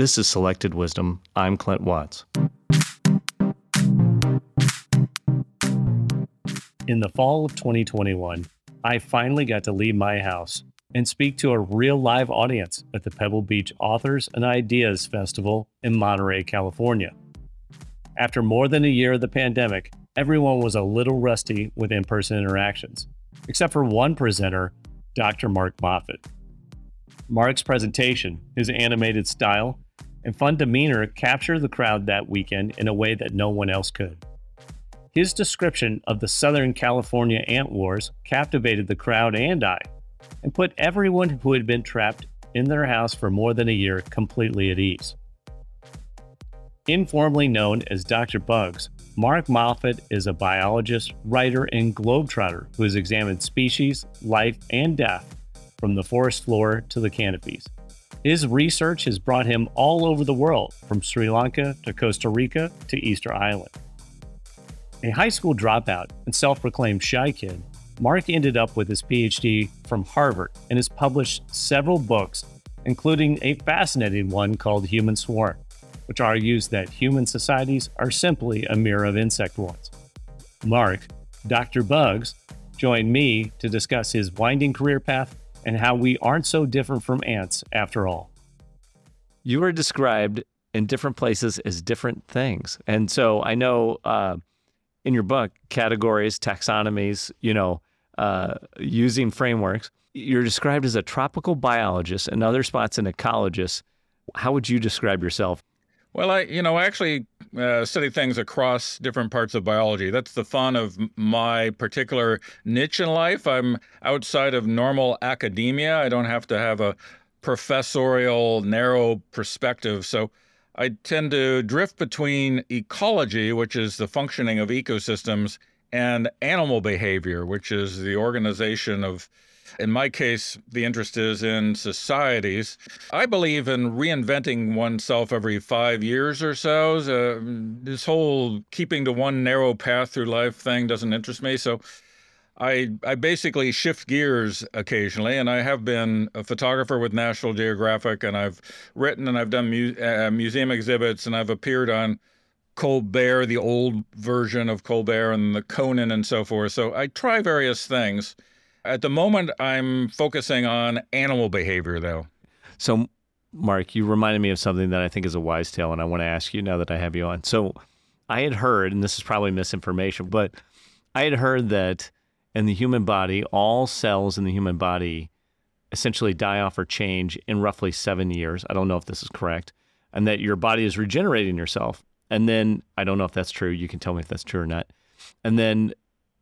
This is Selected Wisdom. I'm Clint Watts. In the fall of 2021, I finally got to leave my house and speak to a real live audience at the Pebble Beach Authors and Ideas Festival in Monterey, California. After more than a year of the pandemic, everyone was a little rusty with in person interactions, except for one presenter, Dr. Mark Moffett. Mark's presentation, his animated style, and fun demeanor captured the crowd that weekend in a way that no one else could. His description of the Southern California ant wars captivated the crowd and I, and put everyone who had been trapped in their house for more than a year completely at ease. Informally known as Dr. Bugs, Mark Moffett is a biologist, writer, and globetrotter who has examined species, life, and death from the forest floor to the canopies. His research has brought him all over the world, from Sri Lanka to Costa Rica to Easter Island. A high school dropout and self proclaimed shy kid, Mark ended up with his PhD from Harvard and has published several books, including a fascinating one called Human Swarm, which argues that human societies are simply a mirror of insect ones. Mark, Dr. Bugs, joined me to discuss his winding career path and how we aren't so different from ants after all. You are described in different places as different things. And so I know uh, in your book, categories, taxonomies, you know, uh, using frameworks, you're described as a tropical biologist and other spots an ecologist. How would you describe yourself? Well, I, you know, I actually uh, study things across different parts of biology. That's the fun of my particular niche in life. I'm outside of normal academia. I don't have to have a professorial, narrow perspective. So I tend to drift between ecology, which is the functioning of ecosystems, and animal behavior, which is the organization of in my case, the interest is in societies. I believe in reinventing oneself every five years or so. Uh, this whole keeping to one narrow path through life thing doesn't interest me. So I, I basically shift gears occasionally, and I have been a photographer with National Geographic, and I've written and I've done mu- uh, museum exhibits, and I've appeared on Colbert, the old version of Colbert, and the Conan, and so forth. So I try various things. At the moment, I'm focusing on animal behavior, though. So, Mark, you reminded me of something that I think is a wise tale, and I want to ask you now that I have you on. So, I had heard, and this is probably misinformation, but I had heard that in the human body, all cells in the human body essentially die off or change in roughly seven years. I don't know if this is correct, and that your body is regenerating yourself. And then I don't know if that's true. You can tell me if that's true or not. And then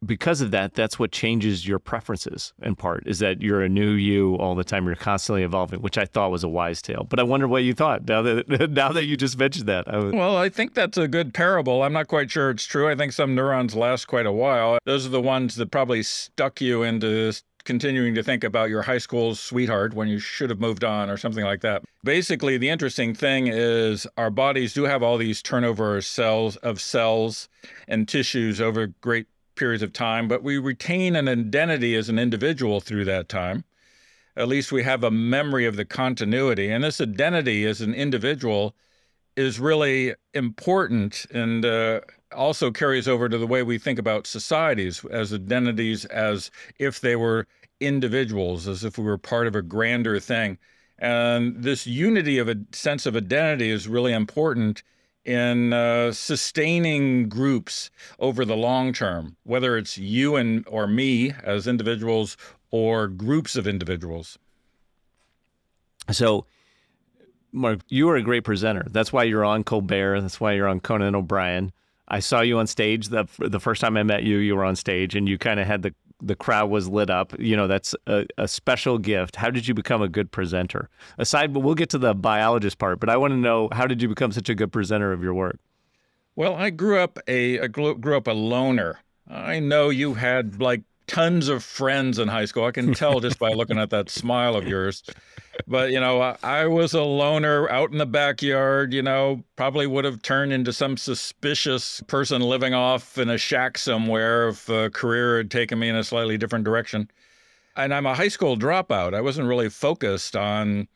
because of that, that's what changes your preferences in part is that you're a new you all the time. You're constantly evolving, which I thought was a wise tale. But I wonder what you thought now that now that you just mentioned that. I. Well, I think that's a good parable. I'm not quite sure it's true. I think some neurons last quite a while. Those are the ones that probably stuck you into continuing to think about your high school sweetheart when you should have moved on or something like that. Basically, the interesting thing is our bodies do have all these turnover cells of cells and tissues over great periods of time, but we retain an identity as an individual through that time. At least we have a memory of the continuity. And this identity as an individual is really important and uh, also carries over to the way we think about societies as identities as if they were individuals, as if we were part of a grander thing. And this unity of a sense of identity is really important in uh, sustaining groups over the long term, whether it's you and or me as individuals or groups of individuals. So, Mark, you are a great presenter. That's why you're on Colbert. That's why you're on Conan O'Brien. I saw you on stage the the first time I met you. You were on stage, and you kind of had the the crowd was lit up. You know, that's a, a, special gift. How did you become a good presenter? Aside, but we'll get to the biologist part. But I want to know how did you become such a good presenter of your work? Well, I grew up a, a grew up a loner. I know you had like tons of friends in high school. I can tell just by looking at that smile of yours. But, you know, I, was a loner out in the backyard, you know, probably would have turned into some suspicious person living off in a shack somewhere if a career had taken me in a slightly different direction. And I'm a high school dropout. I wasn't really focused on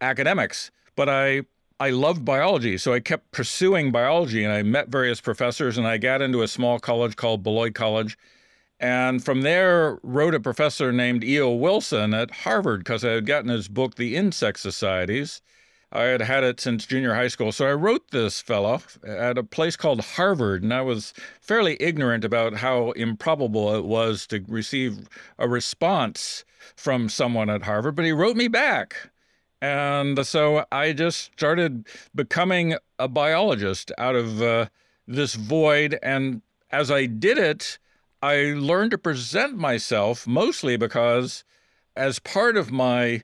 academics, but I I loved biology, so I kept pursuing biology and I met various professors and I got into a small college called Beloit College. And from there, wrote a professor named E.O. Wilson at Harvard because I had gotten his book, The Insect Societies. I had had it since junior high school. So I wrote this fellow at a place called Harvard, and I was fairly ignorant about how improbable it was to receive a response from someone at Harvard, but he wrote me back. And so I just started becoming a biologist out of uh, this void. And as I did it, I learned to present myself mostly because, as part of my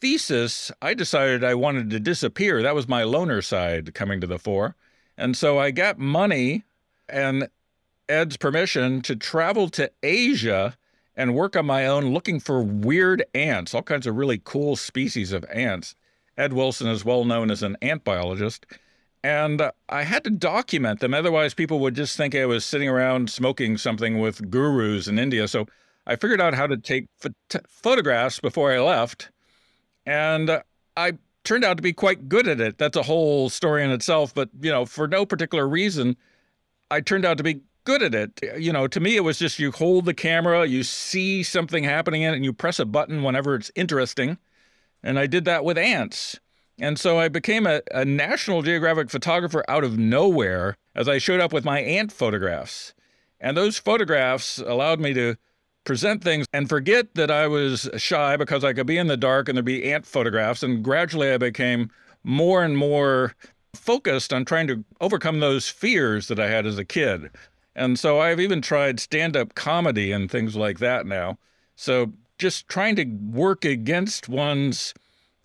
thesis, I decided I wanted to disappear. That was my loner side coming to the fore. And so I got money and Ed's permission to travel to Asia and work on my own looking for weird ants, all kinds of really cool species of ants. Ed Wilson is well known as an ant biologist. And I had to document them. Otherwise, people would just think I was sitting around smoking something with gurus in India. So I figured out how to take photographs before I left. And I turned out to be quite good at it. That's a whole story in itself. But, you know, for no particular reason, I turned out to be good at it. You know, to me, it was just you hold the camera, you see something happening in it, and you press a button whenever it's interesting. And I did that with ants. And so I became a, a National Geographic photographer out of nowhere as I showed up with my ant photographs. And those photographs allowed me to present things and forget that I was shy because I could be in the dark and there'd be ant photographs. And gradually I became more and more focused on trying to overcome those fears that I had as a kid. And so I've even tried stand up comedy and things like that now. So just trying to work against one's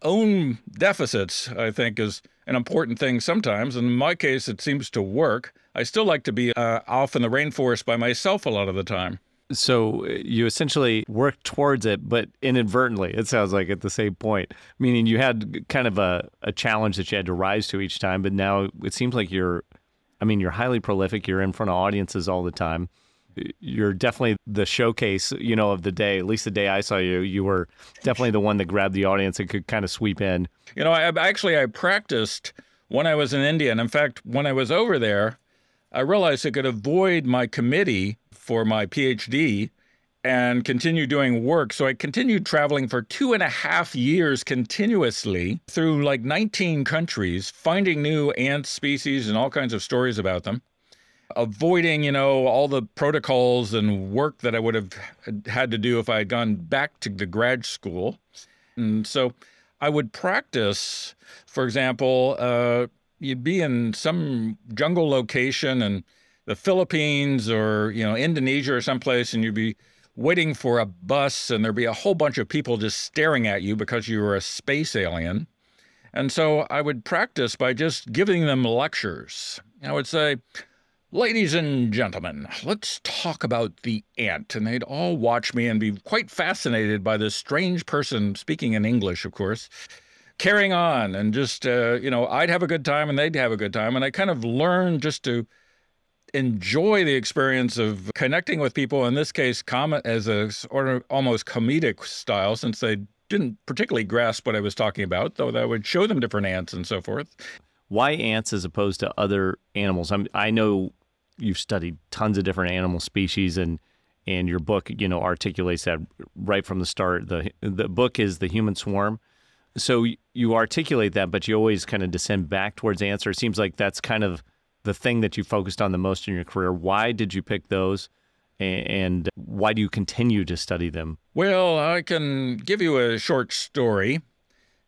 own deficits, I think, is an important thing sometimes. And in my case, it seems to work. I still like to be uh, off in the rainforest by myself a lot of the time. So uh, you essentially worked towards it, but inadvertently, it sounds like at the same point, meaning you had kind of a, a challenge that you had to rise to each time. But now it seems like you're I mean, you're highly prolific. You're in front of audiences all the time. You're definitely the showcase, you know, of the day. At least the day I saw you, you were definitely the one that grabbed the audience and could kind of sweep in. You know, I actually I practiced when I was in India, and in fact, when I was over there, I realized I could avoid my committee for my PhD and continue doing work. So I continued traveling for two and a half years continuously through like 19 countries, finding new ant species and all kinds of stories about them, avoiding, you know, all the protocols and work that I would have had to do if I had gone back to the grad school. And so I would practice, for example, uh, you'd be in some jungle location in the Philippines or, you know, Indonesia or someplace, and you'd be waiting for a bus, and there'd be a whole bunch of people just staring at you because you were a space alien. And so I would practice by just giving them lectures. I would say, Ladies and gentlemen, let's talk about the ant. And they'd all watch me and be quite fascinated by this strange person speaking in English, of course, carrying on. And just, uh, you know, I'd have a good time and they'd have a good time. And I kind of learned just to enjoy the experience of connecting with people. In this case, comment as a sort of almost comedic style, since they didn't particularly grasp what I was talking about, though that would show them different ants and so forth. Why ants as opposed to other animals? I'm, I know you've studied tons of different animal species and and your book, you know, articulates that right from the start. The the book is the human swarm. So you articulate that, but you always kind of descend back towards answer. It seems like that's kind of the thing that you focused on the most in your career. Why did you pick those? And why do you continue to study them? Well, I can give you a short story.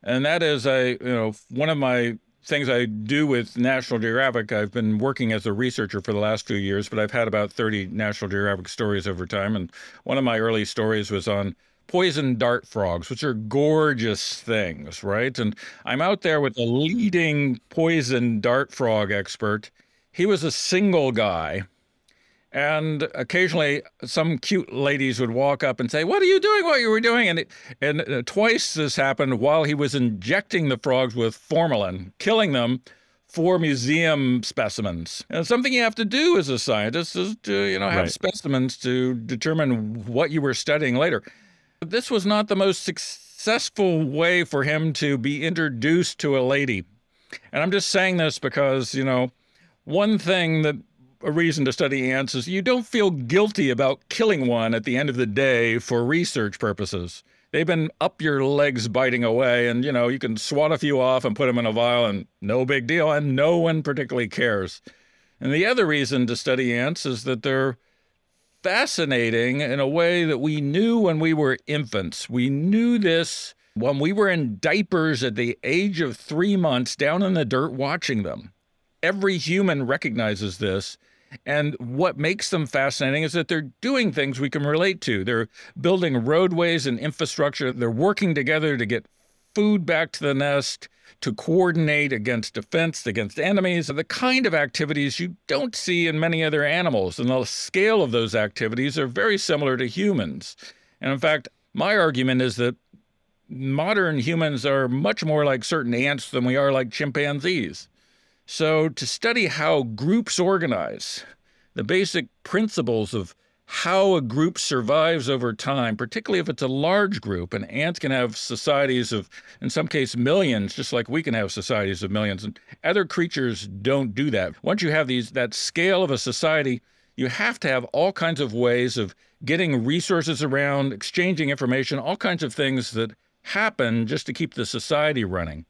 And that is a, you know, one of my things I do with National Geographic. I've been working as a researcher for the last few years, but I've had about 30 National Geographic stories over time. And one of my early stories was on poison dart frogs, which are gorgeous things, right? And I'm out there with the leading poison dart frog expert. He was a single guy. And occasionally, some cute ladies would walk up and say, "What are you doing? What you were doing?" And it, and uh, twice this happened while he was injecting the frogs with formalin, killing them for museum specimens. And something you have to do as a scientist is to you know have right. specimens to determine what you were studying later. This was not the most successful way for him to be introduced to a lady. And I'm just saying this because, you know, one thing that a reason to study ants is you don't feel guilty about killing one at the end of the day for research purposes. They've been up your legs biting away, and you know, you can swat a few off and put them in a vial, and no big deal, and no one particularly cares. And the other reason to study ants is that they're fascinating in a way that we knew when we were infants. We knew this when we were in diapers at the age of three months down in the dirt watching them. Every human recognizes this. And what makes them fascinating is that they're doing things we can relate to. They're building roadways and infrastructure. They're working together to get food back to the nest, to coordinate against defense, against enemies, the kind of activities you don't see in many other animals. And the scale of those activities are very similar to humans. And in fact, my argument is that modern humans are much more like certain ants than we are like chimpanzees. So, to study how groups organize, the basic principles of how a group survives over time, particularly if it's a large group, and ants can have societies of, in some cases, millions, just like we can have societies of millions. And other creatures don't do that. Once you have these that scale of a society, you have to have all kinds of ways of getting resources around, exchanging information, all kinds of things that happen just to keep the society running.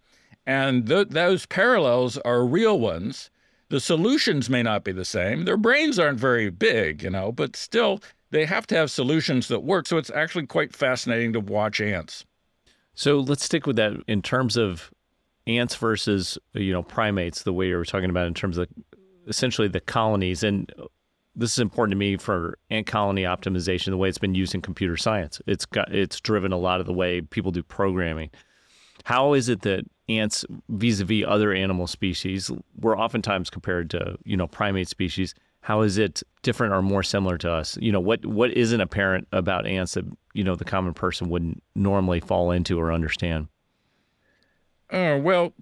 And th- those parallels are real ones. The solutions may not be the same. Their brains aren't very big, you know, but still they have to have solutions that work. So it's actually quite fascinating to watch ants. So let's stick with that in terms of ants versus, you know, primates, the way you were talking about in terms of essentially the colonies. And this is important to me for ant colony optimization, the way it's been used in computer science. It's got it's driven a lot of the way people do programming. How is it that ants vis-a-vis other animal species we're oftentimes compared to you know primate species. How is it different or more similar to us? You know what what isn't apparent about ants that you know the common person wouldn't normally fall into or understand? Uh, well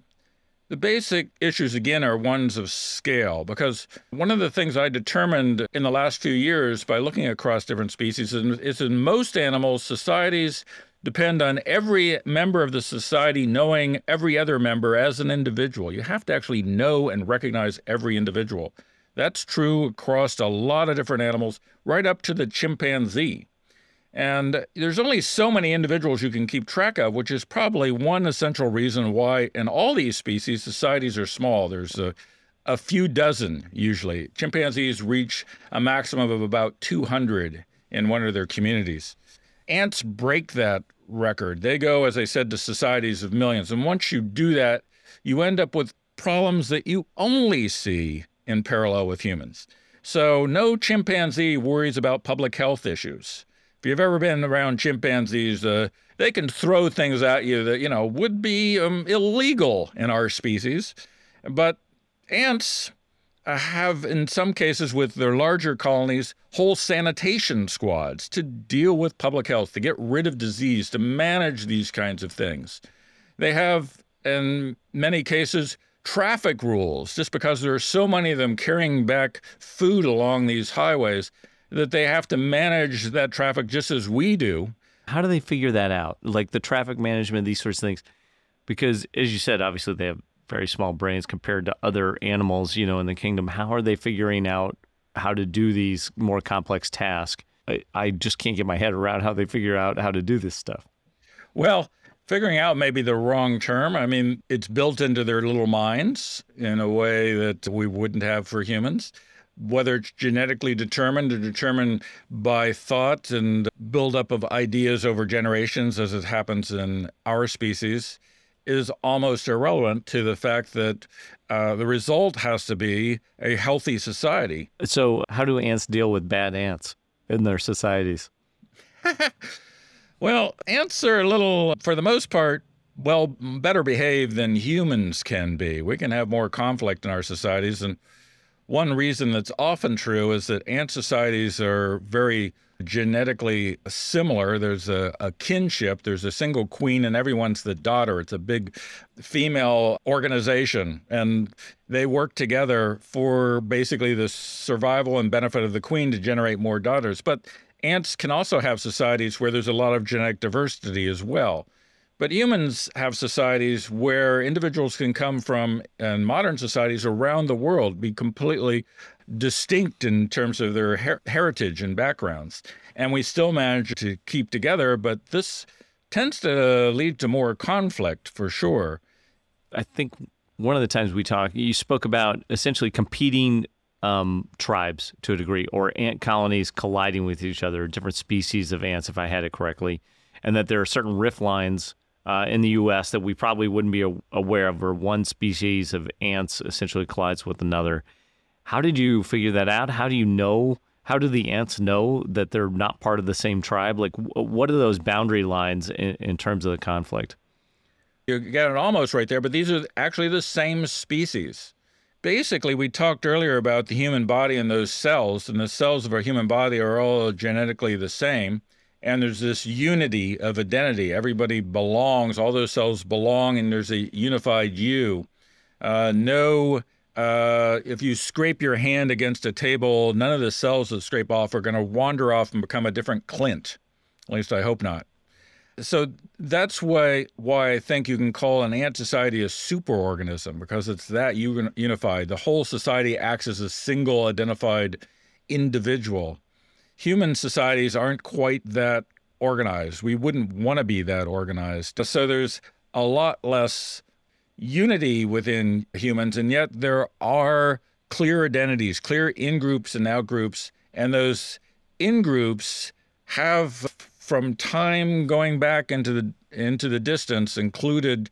the basic issues again are ones of scale because one of the things I determined in the last few years by looking across different species is in most animals, societies depend on every member of the society knowing every other member as an individual. You have to actually know and recognize every individual. That's true across a lot of different animals, right up to the chimpanzee. And there's only so many individuals you can keep track of, which is probably one essential reason why in all these species societies are small. There's a, a few dozen usually. Chimpanzees reach a maximum of about 200 in one of their communities ants break that record. They go, as I said, to societies of millions. And once you do that, you end up with problems that you only see in parallel with humans. So, no chimpanzee worries about public health issues. If you've ever been around chimpanzees, uh, they can throw things at you that, you know, would be um, illegal in our species. But ants, Uh, have, in some cases, with their larger colonies, whole sanitation squads to deal with public health, to get rid of disease, to manage these kinds of things. They have, in many cases, traffic rules, just because there are so many of them carrying back food along these highways that they have to manage that traffic just as we do. How do they figure that out? Like the traffic management, these sorts of things? Because, as you said, obviously they have very small brains compared to other animals, you know, in the kingdom. How are they figuring out how to do these more complex tasks? I, I just can't get my head around how they figure out how to do this stuff. Well, figuring out may be the wrong term. I mean, it's built into their little minds in a way that we wouldn't have for humans. Whether it's genetically determined or determined by thought and buildup of ideas over generations, as it happens in our species, is almost irrelevant to the fact that uh, the result has to be a healthy society. So, how do ants deal with bad ants in their societies? well, ants are a little, for the most part, well, better behaved than humans can be. We can have more conflict in our societies. And one reason that's often true is that ant societies are very genetically similar. There's a, a, kinship. There's a single queen, and everyone's the daughter. It's a big female organization, and they work together for basically the survival and benefit of the queen to generate more daughters. But ants can also have societies where there's a lot of genetic diversity as well. But humans have societies where individuals can come from, and modern societies around the world be completely distinct in terms of their her- heritage and backgrounds. And we still manage to keep together, but this tends to lead to more conflict for sure. I think one of the times we talked, you spoke about essentially competing um, tribes to a degree, or ant colonies colliding with each other, different species of ants, if I had it correctly, and that there are certain rift lines uh, in the U.S. that we probably wouldn't be aware of, where one species of ants essentially collides with another. How did you figure that out? How do you know? How do the ants know that they're not part of the same tribe? Like, what are those boundary lines in, in terms of the conflict? You got it almost right there, but these are actually the same species. Basically, we talked earlier about the human body and those cells, and the cells of our human body are all genetically the same and there's this unity of identity. Everybody belongs, all those cells belong, and there's a unified you. Uh, no, uh, if you scrape your hand against a table, none of the cells that scrape off are going to wander off and become a different clint. At least I hope not. So that's why why I think you can call an ant society a superorganism because it's that unified. The whole society acts as a single identified individual human societies aren't quite that organized. We wouldn't want to be that organized. So there's a lot less unity within humans, and yet there are clear identities, clear in groups and out groups, and those in groups have from time going back into the into the distance included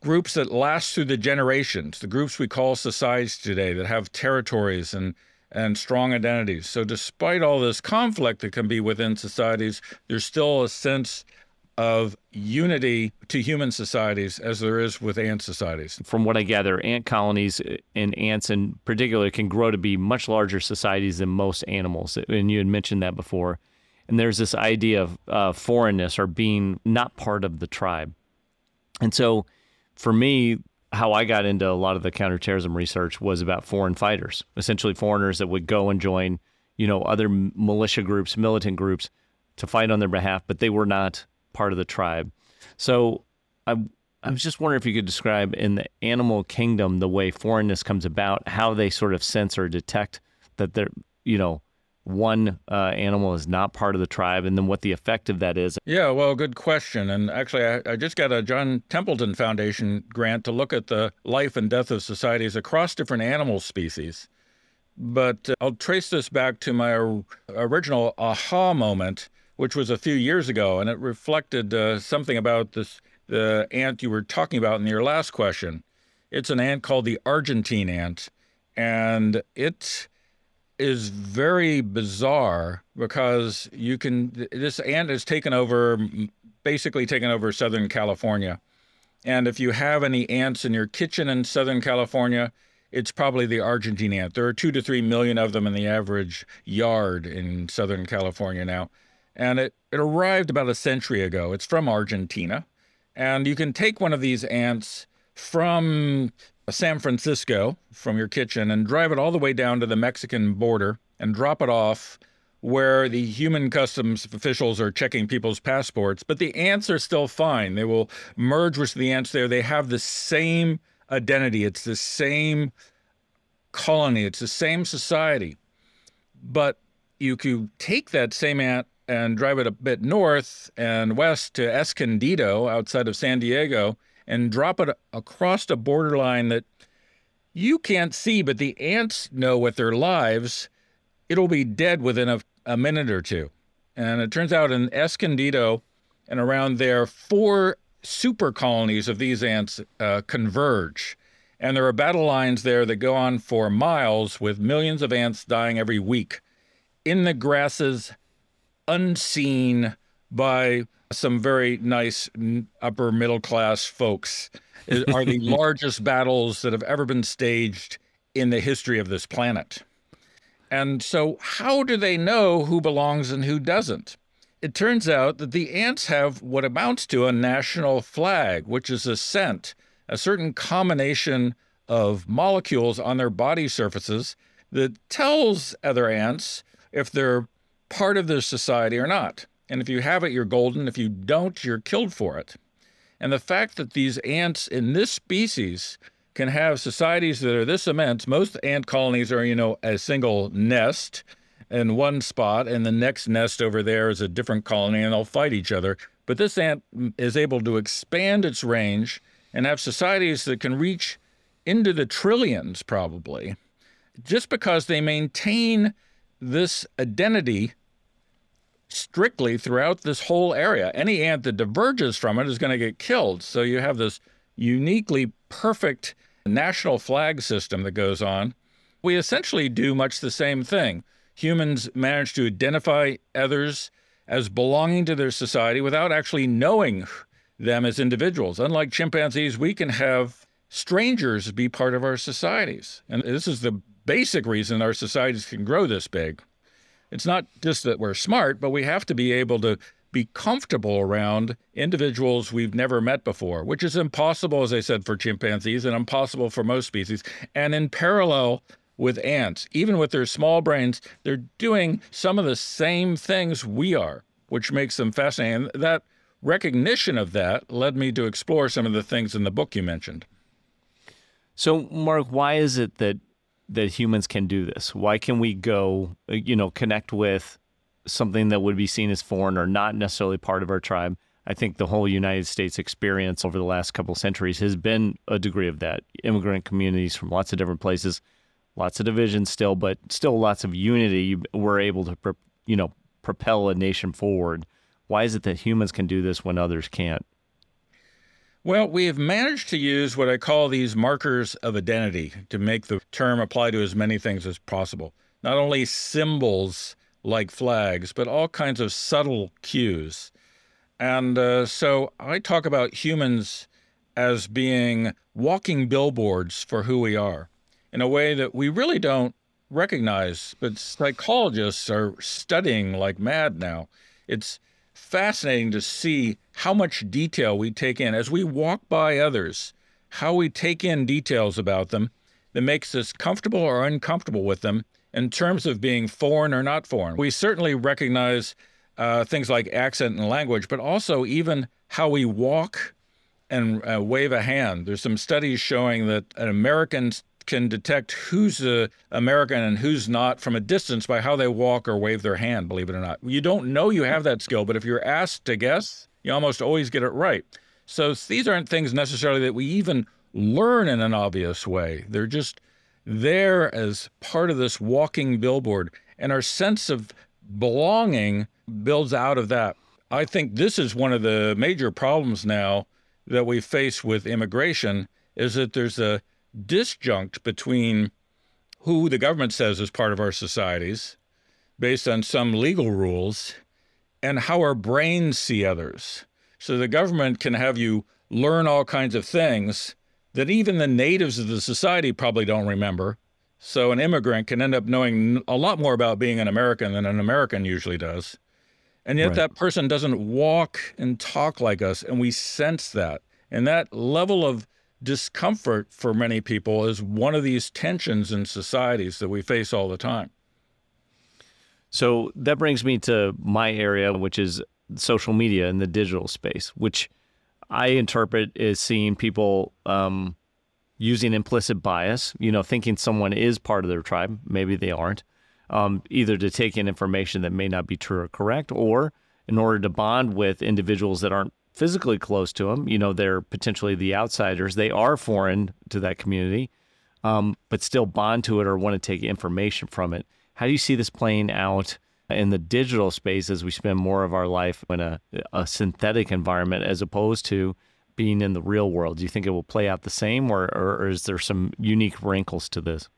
groups that last through the generations, the groups we call societies today that have territories and and strong identities. So, despite all this conflict that can be within societies, there's still a sense of unity to human societies as there is with ant societies. From what I gather, ant colonies and ants in particular can grow to be much larger societies than most animals. And you had mentioned that before. And there's this idea of uh, foreignness or being not part of the tribe. And so for me, how I got into a lot of the counterterrorism research was about foreign fighters, essentially foreigners that would go and join, you know, other militia groups, militant groups to fight on their behalf, but they were not part of the tribe. So I, I was just wondering if you could describe in the animal kingdom the way foreignness comes about, how they sort of sense or detect that they're, you know, one uh, animal is not part of the tribe and then what the effect of that is? Yeah, well, good question. And actually, I, I, just got a John Templeton Foundation grant to look at the life and death of societies across different animal species. But uh, I'll trace this back to my original aha moment, which was a few years ago, and it reflected uh, something about this the ant you were talking about in your last question. It's an ant called the Argentine ant, and it is very bizarre because you can this ant has taken over basically taken over southern california. And if you have any ants in your kitchen in southern california it's probably the argentine ant. There are two to three million of them in the average yard in southern california now. And it, it arrived about a century ago. It's from argentina. And you can take one of these ants from San Francisco from your kitchen and drive it all the way down to the Mexican border and drop it off where the human customs officials are checking people's passports, but the ants are still fine. They will merge with the ants there. They have the same identity, it's the same colony, it's the same society. But you could take that same ant and drive it a bit north and west to Escondido outside of San Diego and drop it across a borderline that you can't see, but the ants know with their lives, it'll be dead within a, a minute or two. And it turns out in Escondido and around there, four super colonies of these ants uh, converge. And there are battle lines there that go on for miles with millions of ants dying every week in the grasses, unseen by some very nice upper middle class folks are the largest battles that have ever been staged in the history of this planet. And so, how do they know who belongs and who doesn't? It turns out that the ants have what amounts to a national flag, which is a scent, a certain combination of molecules on their body surfaces that tells other ants if they're part of their society or not. And if you have it, you're golden. If you don't, you're killed for it. And the fact that these ants in this species can have societies that are this immense, most ant colonies are, you know, a single nest in one spot, and the next nest over there is a different colony, and they'll fight each other. But this ant mm, is able to expand its range and have societies that can reach into the trillions, probably, just because they maintain this identity strictly throughout this whole area. Any ant that diverges from it is going to get killed. So you have this uniquely perfect national flag system that goes on. We essentially do much the same thing. Humans manage to identify others as belonging to their society without actually knowing them as individuals. Unlike chimpanzees, we can have strangers be part of our societies. And this is the basic reason our societies can grow this big. It's not just that we're smart, but we have to be able to be comfortable around individuals we've never met before, which is impossible, as I said, for chimpanzees and impossible for most species. And in parallel with ants, even with their small brains, they're doing some of the same things we are, which makes them fascinating. That recognition of that led me to explore some of the things in the book you mentioned. So, Mark, why is it that that humans can do this? Why can we go, you know, connect with something that would be seen as foreign or not necessarily part of our tribe? I think the whole United States experience over the last couple centuries has been a degree of that. Immigrant communities from lots of different places, lots of divisions still, but still lots of unity. We're able to, you know, propel a nation forward. Why is it that humans can do this when others can't? Well, we have managed to use what I call these markers of identity to make the term apply to as many things as possible. Not only symbols like flags, but all kinds of subtle cues. And uh, so I talk about humans as being walking billboards for who we are in a way that we really don't recognize, but psychologists are studying like mad now. It's fascinating to see how much detail we take in as we walk by others, how we take in details about them that makes us comfortable or uncomfortable with them in terms of being foreign or not foreign. We certainly recognize uh, things like accent and language, but also even how we walk and uh, wave a hand. There's some studies showing that an American can detect who's a American and who's not from a distance by how they walk or wave their hand, believe it or not. You don't know you have that skill, but if you're asked to guess, you almost always get it right. So these aren't things necessarily that we even learn in an obvious way. They're just there as part of this walking billboard. And our sense of belonging builds out of that. I think this is one of the major problems now that we face with immigration is that there's a disjunct between who the government says is part of our societies based on some legal rules and how our brains see others. So the government can have you learn all kinds of things that even the natives of the society probably don't remember. So an immigrant can end up knowing a lot more about being an American than an American usually does. And yet right. that person doesn't walk and talk like us, and we sense that. And that level of discomfort for many people is one of these tensions in societies that we face all the time. So that brings me to my area, which is social media and the digital space, which I interpret as seeing people um, using implicit bias, you know, thinking someone is part of their tribe, maybe they aren't, um, either to take in information that may not be true or correct, or in order to bond with individuals that aren't physically close to them. You know, they're potentially the outsiders. They are foreign to that community, um, but still bond to it or want to take information from it. How do you see this playing out in the digital space as we spend more of our life in a, a synthetic environment as opposed to being in the real world? Do you think it will play out the same, or, or, or is there some unique wrinkles to this?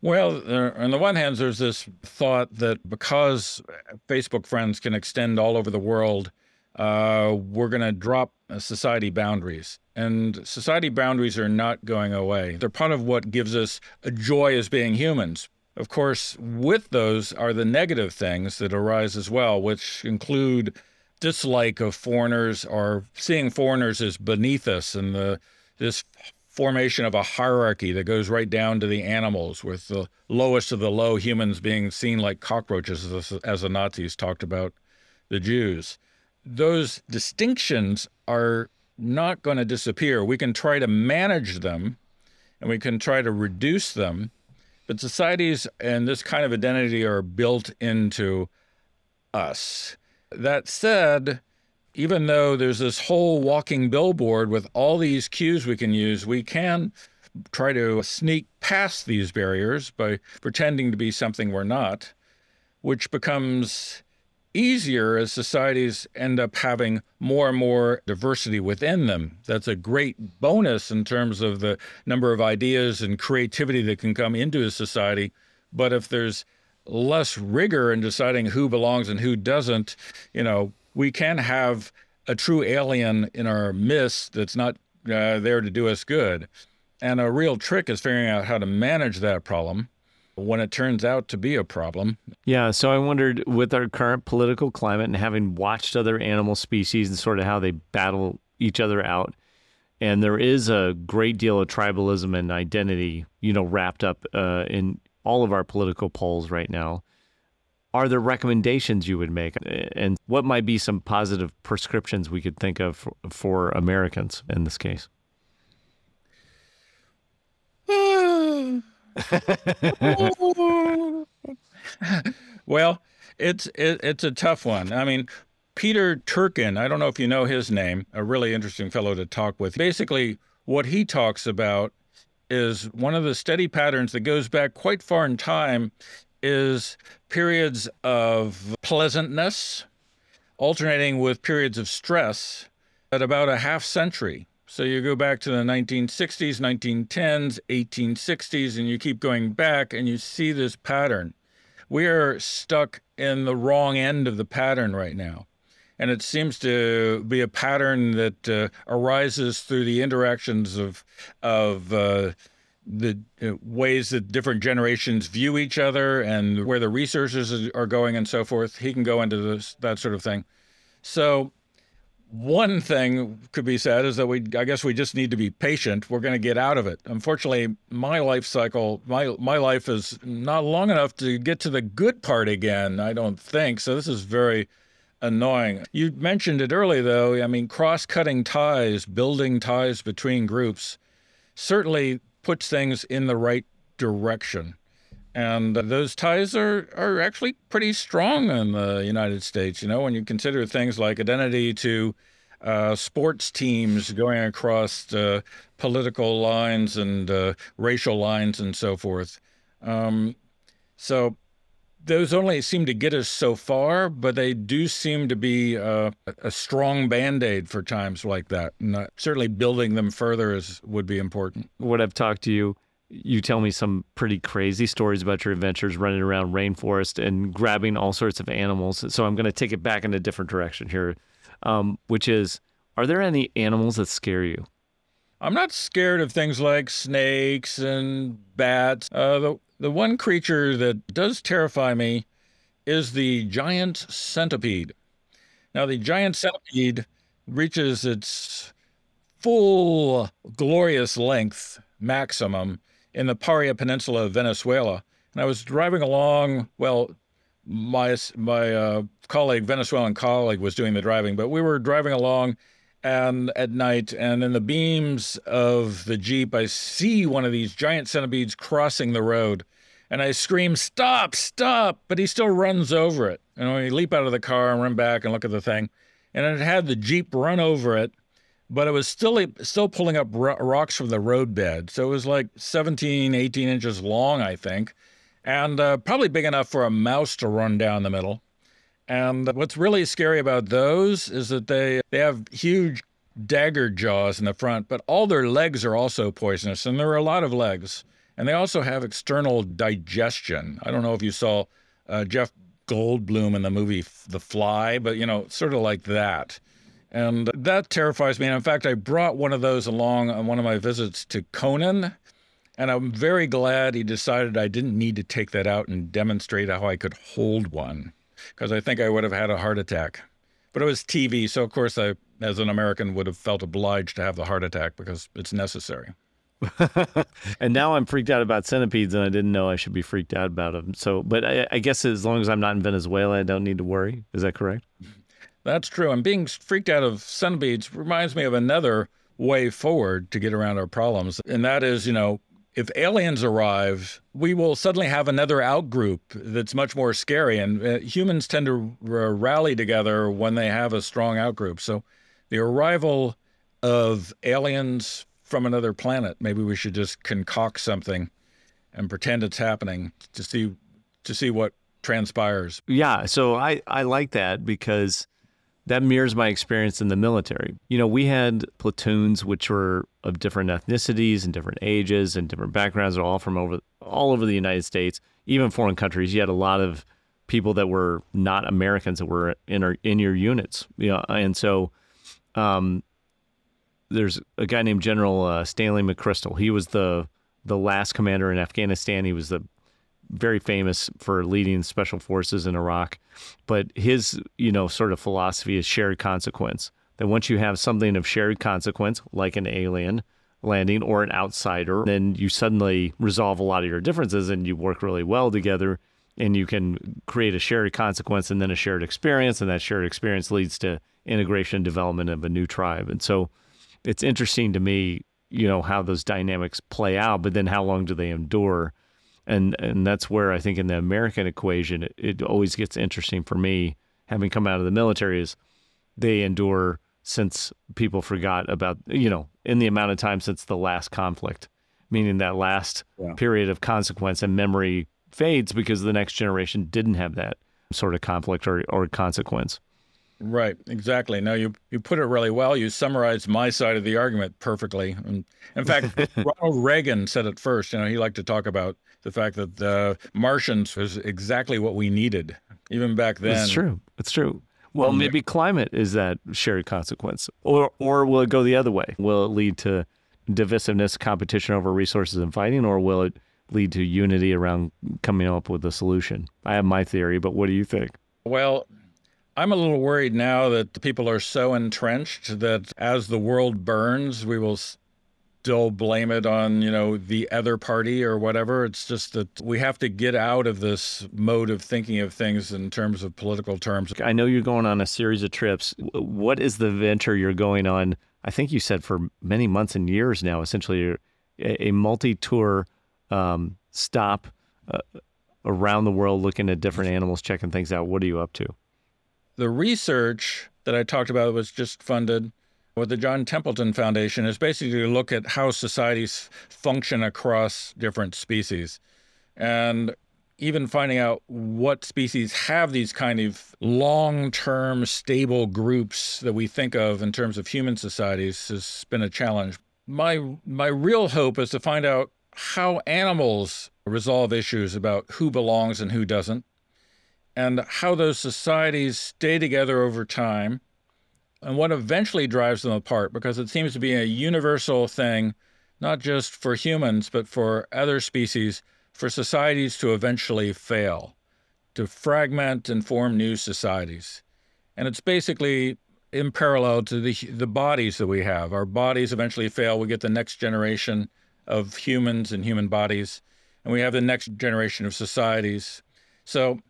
Well, there, on the one hand, there's this thought that because Facebook friends can extend all over the world, uh, we're going to drop uh, society boundaries. And society boundaries are not going away. They're part of what gives us a joy as being humans. Of course, with those are the negative things that arise as well, which include dislike of foreigners or seeing foreigners as beneath us and the this formation of a hierarchy that goes right down to the animals, with the lowest of the low humans being seen like cockroaches, as, as the Nazis talked about the Jews those distinctions are not going to disappear. We can try to manage them and we can try to reduce them. But societies and this kind of identity are built into us. That said, even though there's this whole walking billboard with all these cues we can use, we can try to sneak past these barriers by pretending to be something we're not, which becomes easier as societies end up having more and more diversity within them. That's a great bonus in terms of the number of ideas and creativity that can come into a society. But if there's less rigor in deciding who belongs and who doesn't, you know, we can have a true alien in our midst that's not uh, there to do us good. And a real trick is figuring out how to manage that problem when it turns out to be a problem. Yeah. So I wondered with our current political climate and having watched other animal species and sort of how they battle each other out. And there is a great deal of tribalism and identity, you know, wrapped up uh, in all of our political polls right now. Are there recommendations you would make? And what might be some positive prescriptions we could think of for, for Americans in this case? well, it's it, it's a tough one. I mean, Peter Turchin, I don't know if you know his name, a really interesting fellow to talk with. Basically, what he talks about is one of the steady patterns that goes back quite far in time is periods of pleasantness alternating with periods of stress at about a half century. So you go back to the 1960s, 1910s, 1860s, and you keep going back and you see this pattern. We are stuck in the wrong end of the pattern right now. And it seems to be a pattern that uh, arises through the interactions of, of uh, the uh, ways that different generations view each other and where the resources are going and so forth. He can go into this, that sort of thing. So one thing could be said is that we i guess we just need to be patient. We're going to get out of it. Unfortunately my life cycle my my life is not long enough to get to the good part again i don't think. So this is very annoying. You mentioned it earlier though. I mean cross-cutting ties building ties between groups certainly puts things in the right direction and those ties are, are actually pretty strong in the United States. You know, when you consider things like identity to uh, sports teams going across uh, political lines and uh, racial lines and so forth. Um, so those only seem to get us so far, but they do seem to be uh, a strong band aid for times like that. And certainly building them further is would be important. What I've talked to you you tell me some pretty crazy stories about your adventures running around rainforest and grabbing all sorts of animals. So I'm going to take it back in a different direction here, um, which is, are there any animals that scare you? I'm not scared of things like snakes and bats. Uh, the the one creature that does terrify me is the giant centipede. Now, the giant centipede reaches its full glorious length maximum in the Paria Peninsula of Venezuela. And I was driving along, well, my, my uh, colleague, Venezuelan colleague, was doing the driving, but we were driving along and at night, and in the beams of the Jeep, I see one of these giant centipedes crossing the road. And I scream, Stop, stop! But he still runs over it. And I leap out of the car and run back and look at the thing. And it had the Jeep run over it but it was still still pulling up rocks from the roadbed. So it was like 17, 18 inches long, I think, and uh, probably big enough for a mouse to run down the middle. And what's really scary about those is that they they have huge dagger jaws in the front, but all their legs are also poisonous, and there are a lot of legs. And they also have external digestion. I don't know if you saw uh, Jeff Goldblum in the movie The Fly, but you know, sort of like that. And that terrifies me. And in fact, I brought one of those along on one of my visits to Conan. And I'm very glad he decided I didn't need to take that out and demonstrate how I could hold one, because I think I would have had a heart attack. But it was TV, so of course I, as an American, would have felt obliged to have the heart attack because it's necessary. and now I'm freaked out about centipedes, and I didn't know I should be freaked out about them. So, but I, I guess as long as I'm not in Venezuela, I don't need to worry. Is that correct? That's true. And being freaked out of centipedes reminds me of another way forward to get around our problems. And that is, you know, if aliens arrive, we will suddenly have another outgroup that's much more scary. And uh, humans tend to r- rally together when they have a strong outgroup. So the arrival of aliens from another planet, maybe we should just concoct something and pretend it's happening to see to see what transpires. Yeah, so I I like that because that mirrors my experience in the military. You know, we had platoons which were of different ethnicities and different ages and different backgrounds, all from over all over the United States, even foreign countries. You had a lot of people that were not Americans that were in our in your units. You know, and so um, there's a guy named General uh, Stanley McChrystal. He was the the last commander in Afghanistan. He was the very famous for leading special forces in Iraq. But his, you know, sort of philosophy is shared consequence. That once you have something of shared consequence, like an alien landing or an outsider, then you suddenly resolve a lot of your differences and you work really well together and you can create a shared consequence and then a shared experience. And that shared experience leads to integration and development of a new tribe. And so it's interesting to me, you know, how those dynamics play out, but then how long do they endure? And and that's where I think in the American equation it, it, always gets interesting for me having come out of the military is they endure since people forgot about you know in the amount of time since the last conflict meaning that last yeah. period of consequence and memory fades because the next generation didn't have that sort of conflict or, or consequence Right, exactly. No, you you put it really well. You summarized my side of the argument perfectly. And in fact, Ronald Reagan said it first. You know, he liked to talk about the fact that the Martians was exactly what we needed, even back then. It's true. It's true. Well, maybe climate is that shared consequence, or or will it go the other way? Will it lead to divisiveness, competition over resources, and fighting, or will it lead to unity around coming up with a solution? I have my theory, but what do you think? Well, I'm a little worried now that the people are so entrenched that as the world burns, we will still blame it on, you know, the other party or whatever. It's just that we have to get out of this mode of thinking of things in terms of political terms. I know you're going on a series of trips. What is the venture you're going on? I think you said for many months and years now, essentially a, a multi tour um, stop uh, around the world looking at different animals, checking things out. What are you up to? The research that I talked about was just funded with the John Templeton Foundation is basically to look at how societies function across different species and even finding out what species have these kind of long-term stable groups that we think of in terms of human societies has been a challenge. My my real hope is to find out how animals resolve issues about who belongs and who doesn't and how those societies stay together over time and what eventually drives them apart because it seems to be a universal thing not just for humans but for other species for societies to eventually fail to fragment and form new societies. And it's basically in parallel to the the bodies that we have. Our bodies eventually fail. We get the next generation of humans and human bodies and we have the next generation of societies. So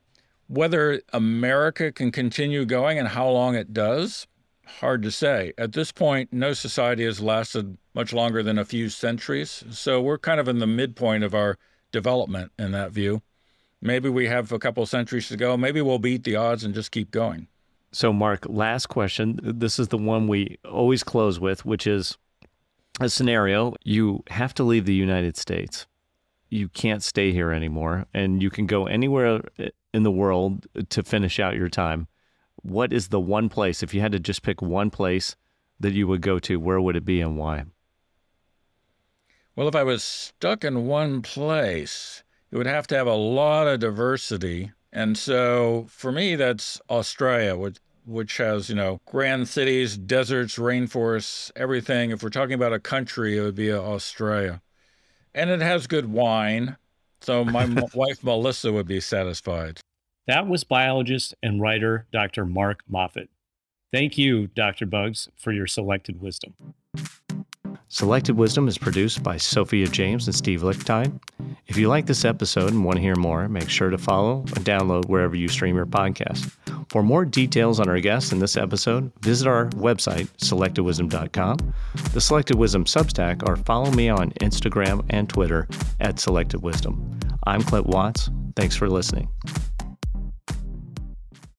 whether America can continue going and how long it does, hard to say. At this point, no society has lasted much longer than a few centuries. So we're kind of in the midpoint of our development in that view. Maybe we have a couple centuries to go. Maybe we'll beat the odds and just keep going. So, Mark, last question. This is the one we always close with, which is a scenario you have to leave the United States. You can't stay here anymore, and you can go anywhere in the world to finish out your time, what is the one place, if you had to just pick one place that you would go to, where would it be and why? Well, if I was stuck in one place, it would have to have a lot of diversity. And so for me, that's Australia, which, which has, you know, grand cities, deserts, rainforests, everything. If we're talking about a country, it would be Australia. And it has good wine. So my wife Melissa would be satisfied. That was biologist and writer Dr. Mark Moffett. Thank you, Dr. Bugs, for your selected wisdom. Selected Wisdom is produced by Sophia James and Steve Lichtine. If you like this episode and want to hear more, make sure to follow and download wherever you stream your podcast. For more details on our guests in this episode, visit our website, selectedwisdom.com, the Selected Wisdom Substack, or follow me on Instagram and Twitter at Selected Wisdom. I'm Clint Watts. Thanks for listening.